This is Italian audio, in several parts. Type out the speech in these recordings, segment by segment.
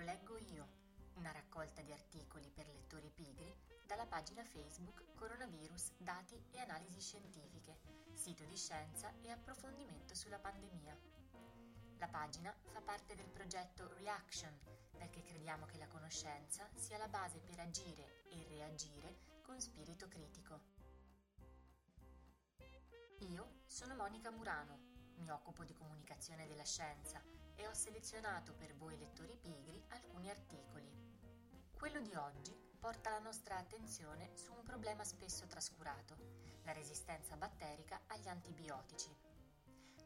lo leggo io, una raccolta di articoli per lettori pigri dalla pagina Facebook Coronavirus, dati e analisi scientifiche, sito di scienza e approfondimento sulla pandemia. La pagina fa parte del progetto Reaction perché crediamo che la conoscenza sia la base per agire e reagire con spirito critico. Io sono Monica Murano, mi occupo di comunicazione della scienza e ho selezionato per voi lettori pigri alcuni articoli. Quello di oggi porta la nostra attenzione su un problema spesso trascurato, la resistenza batterica agli antibiotici.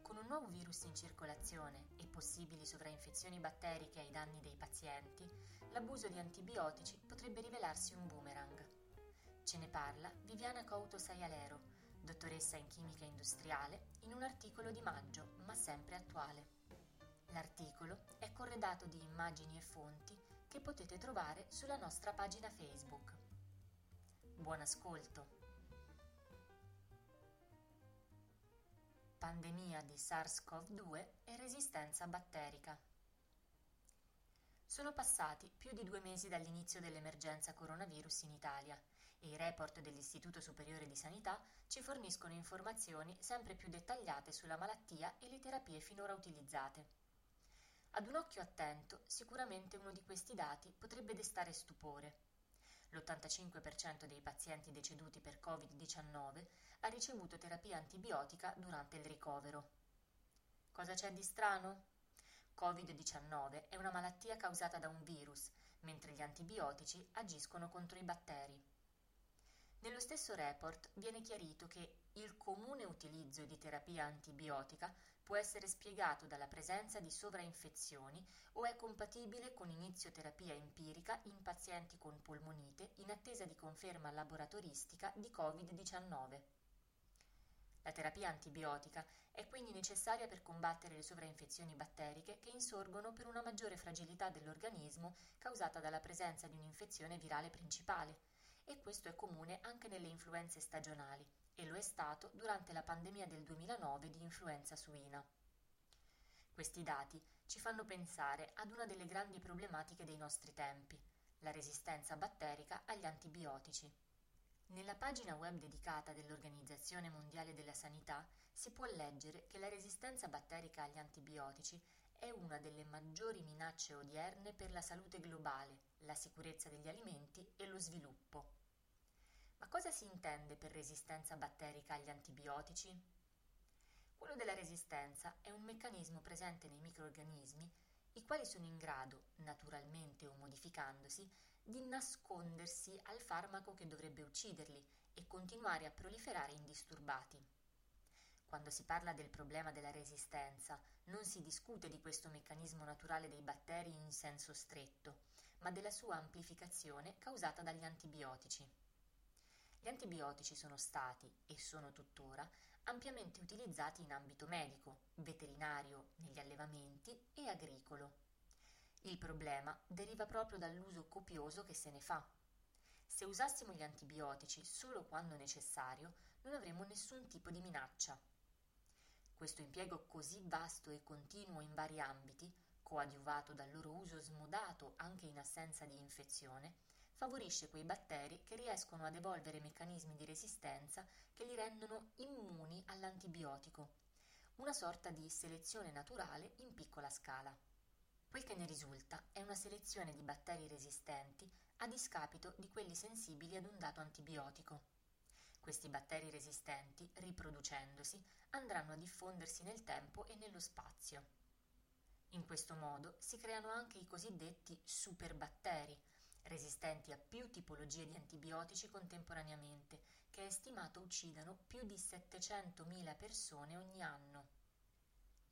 Con un nuovo virus in circolazione e possibili sovrainfezioni batteriche ai danni dei pazienti, l'abuso di antibiotici potrebbe rivelarsi un boomerang. Ce ne parla Viviana Couto Saialero, dottoressa in chimica industriale, in un articolo di maggio, ma sempre attuale. L'articolo è corredato di immagini e fonti che potete trovare sulla nostra pagina Facebook. Buon ascolto! Pandemia di SARS-CoV-2 e resistenza batterica. Sono passati più di due mesi dall'inizio dell'emergenza coronavirus in Italia e i report dell'Istituto Superiore di Sanità ci forniscono informazioni sempre più dettagliate sulla malattia e le terapie finora utilizzate. Ad un occhio attento, sicuramente uno di questi dati potrebbe destare stupore. L'85% dei pazienti deceduti per Covid-19 ha ricevuto terapia antibiotica durante il ricovero. Cosa c'è di strano? Covid-19 è una malattia causata da un virus, mentre gli antibiotici agiscono contro i batteri. Nello stesso report viene chiarito che il comune utilizzo di terapia antibiotica può essere spiegato dalla presenza di sovrainfezioni o è compatibile con inizio terapia empirica in pazienti con polmonite in attesa di conferma laboratoristica di Covid-19. La terapia antibiotica è quindi necessaria per combattere le sovrainfezioni batteriche che insorgono per una maggiore fragilità dell'organismo causata dalla presenza di un'infezione virale principale e questo è comune anche nelle influenze stagionali e lo è stato durante la pandemia del 2009 di influenza suina. Questi dati ci fanno pensare ad una delle grandi problematiche dei nostri tempi, la resistenza batterica agli antibiotici. Nella pagina web dedicata dell'Organizzazione Mondiale della Sanità si può leggere che la resistenza batterica agli antibiotici è una delle maggiori minacce odierne per la salute globale, la sicurezza degli alimenti e lo sviluppo. Ma cosa si intende per resistenza batterica agli antibiotici? Quello della resistenza è un meccanismo presente nei microorganismi i quali sono in grado, naturalmente o modificandosi, di nascondersi al farmaco che dovrebbe ucciderli e continuare a proliferare indisturbati. Quando si parla del problema della resistenza, non si discute di questo meccanismo naturale dei batteri in senso stretto, ma della sua amplificazione causata dagli antibiotici. Gli antibiotici sono stati, e sono tuttora, ampiamente utilizzati in ambito medico, veterinario, negli allevamenti e agricolo. Il problema deriva proprio dall'uso copioso che se ne fa. Se usassimo gli antibiotici solo quando necessario, non avremmo nessun tipo di minaccia. Questo impiego così vasto e continuo in vari ambiti, coadiuvato dal loro uso smodato anche in assenza di infezione, favorisce quei batteri che riescono ad evolvere meccanismi di resistenza che li rendono immuni all'antibiotico, una sorta di selezione naturale in piccola scala. Quel che ne risulta è una selezione di batteri resistenti a discapito di quelli sensibili ad un dato antibiotico. Questi batteri resistenti, riproducendosi, andranno a diffondersi nel tempo e nello spazio. In questo modo si creano anche i cosiddetti superbatteri, resistenti a più tipologie di antibiotici contemporaneamente, che è stimato uccidano più di 700.000 persone ogni anno.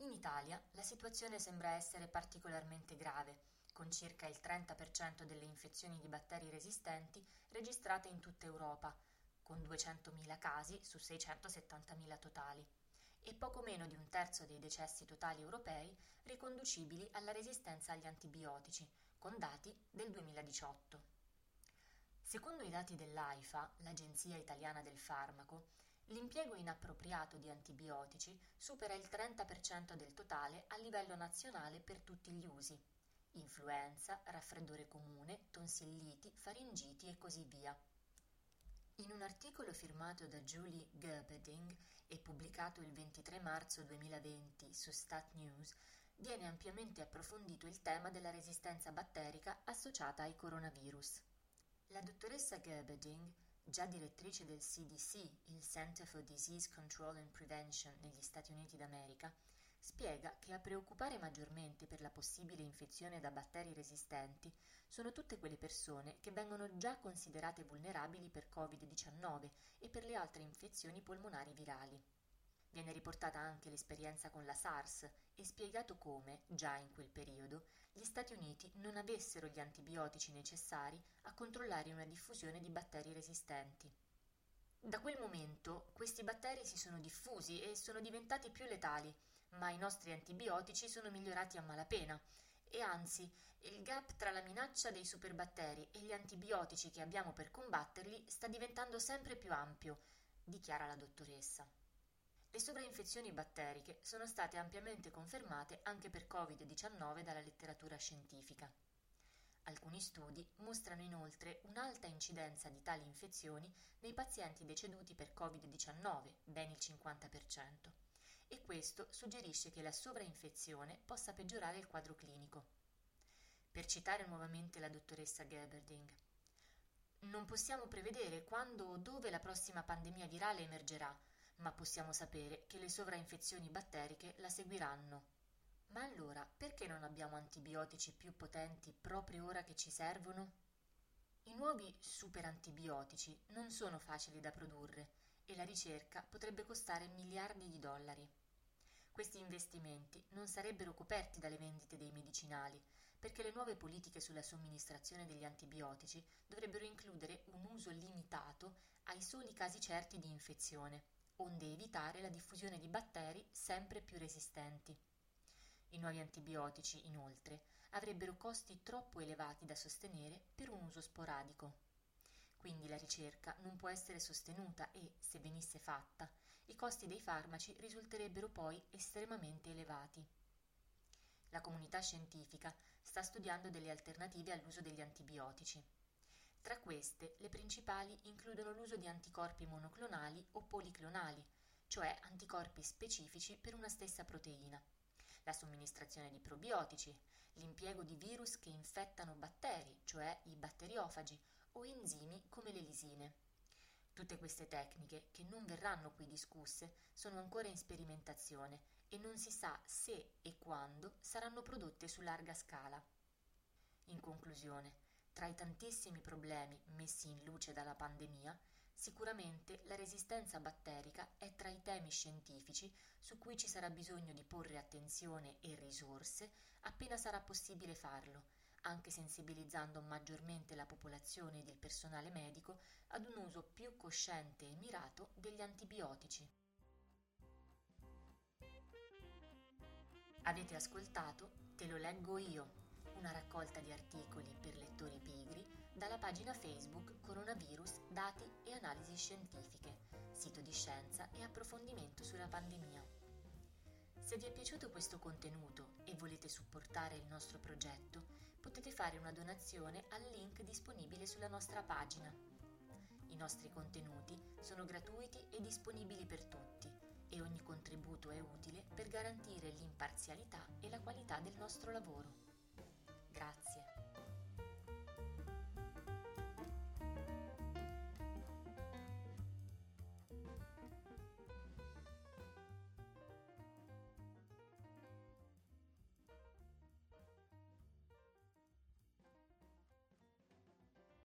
In Italia la situazione sembra essere particolarmente grave, con circa il 30% delle infezioni di batteri resistenti registrate in tutta Europa, con 200.000 casi su 670.000 totali, e poco meno di un terzo dei decessi totali europei riconducibili alla resistenza agli antibiotici, con dati del 2018. Secondo i dati dell'AIFA, l'Agenzia Italiana del Farmaco, l'impiego inappropriato di antibiotici supera il 30% del totale a livello nazionale per tutti gli usi influenza, raffreddore comune, tonsilliti, faringiti e così via. In un articolo firmato da Julie Gerberding e pubblicato il 23 marzo 2020 su Stat News, viene ampiamente approfondito il tema della resistenza batterica associata ai coronavirus. La dottoressa Gerberding, già direttrice del CDC, il Center for Disease Control and Prevention negli Stati Uniti d'America, spiega che a preoccupare maggiormente per la possibile infezione da batteri resistenti sono tutte quelle persone che vengono già considerate vulnerabili per Covid-19 e per le altre infezioni polmonari virali. Viene riportata anche l'esperienza con la SARS e spiegato come, già in quel periodo, gli Stati Uniti non avessero gli antibiotici necessari a controllare una diffusione di batteri resistenti. Da quel momento questi batteri si sono diffusi e sono diventati più letali, ma i nostri antibiotici sono migliorati a malapena e anzi il gap tra la minaccia dei superbatteri e gli antibiotici che abbiamo per combatterli sta diventando sempre più ampio, dichiara la dottoressa. Le sovrainfezioni batteriche sono state ampiamente confermate anche per Covid-19 dalla letteratura scientifica. Alcuni studi mostrano inoltre un'alta incidenza di tali infezioni nei pazienti deceduti per Covid-19, ben il 50% e questo suggerisce che la sovrainfezione possa peggiorare il quadro clinico. Per citare nuovamente la dottoressa Gerberding, non possiamo prevedere quando o dove la prossima pandemia virale emergerà, ma possiamo sapere che le sovrainfezioni batteriche la seguiranno. Ma allora perché non abbiamo antibiotici più potenti proprio ora che ci servono? I nuovi superantibiotici non sono facili da produrre e la ricerca potrebbe costare miliardi di dollari. Questi investimenti non sarebbero coperti dalle vendite dei medicinali, perché le nuove politiche sulla somministrazione degli antibiotici dovrebbero includere un uso limitato ai soli casi certi di infezione, onde evitare la diffusione di batteri sempre più resistenti. I nuovi antibiotici, inoltre, avrebbero costi troppo elevati da sostenere per un uso sporadico. Quindi la ricerca non può essere sostenuta e, se venisse fatta, i costi dei farmaci risulterebbero poi estremamente elevati. La comunità scientifica sta studiando delle alternative all'uso degli antibiotici. Tra queste, le principali includono l'uso di anticorpi monoclonali o policlonali, cioè anticorpi specifici per una stessa proteina, la somministrazione di probiotici, l'impiego di virus che infettano batteri, cioè i batteriofagi, o enzimi come le lisine. Tutte queste tecniche, che non verranno qui discusse, sono ancora in sperimentazione e non si sa se e quando saranno prodotte su larga scala. In conclusione, tra i tantissimi problemi messi in luce dalla pandemia, sicuramente la resistenza batterica è tra i temi scientifici su cui ci sarà bisogno di porre attenzione e risorse appena sarà possibile farlo anche sensibilizzando maggiormente la popolazione ed il personale medico ad un uso più cosciente e mirato degli antibiotici. Avete ascoltato Te lo leggo io, una raccolta di articoli per lettori pigri dalla pagina Facebook Coronavirus, dati e analisi scientifiche, sito di scienza e approfondimento sulla pandemia. Se vi è piaciuto questo contenuto e volete supportare il nostro progetto, potete fare una donazione al link disponibile sulla nostra pagina. I nostri contenuti sono gratuiti e disponibili per tutti e ogni contributo è utile per garantire l'imparzialità e la qualità del nostro lavoro.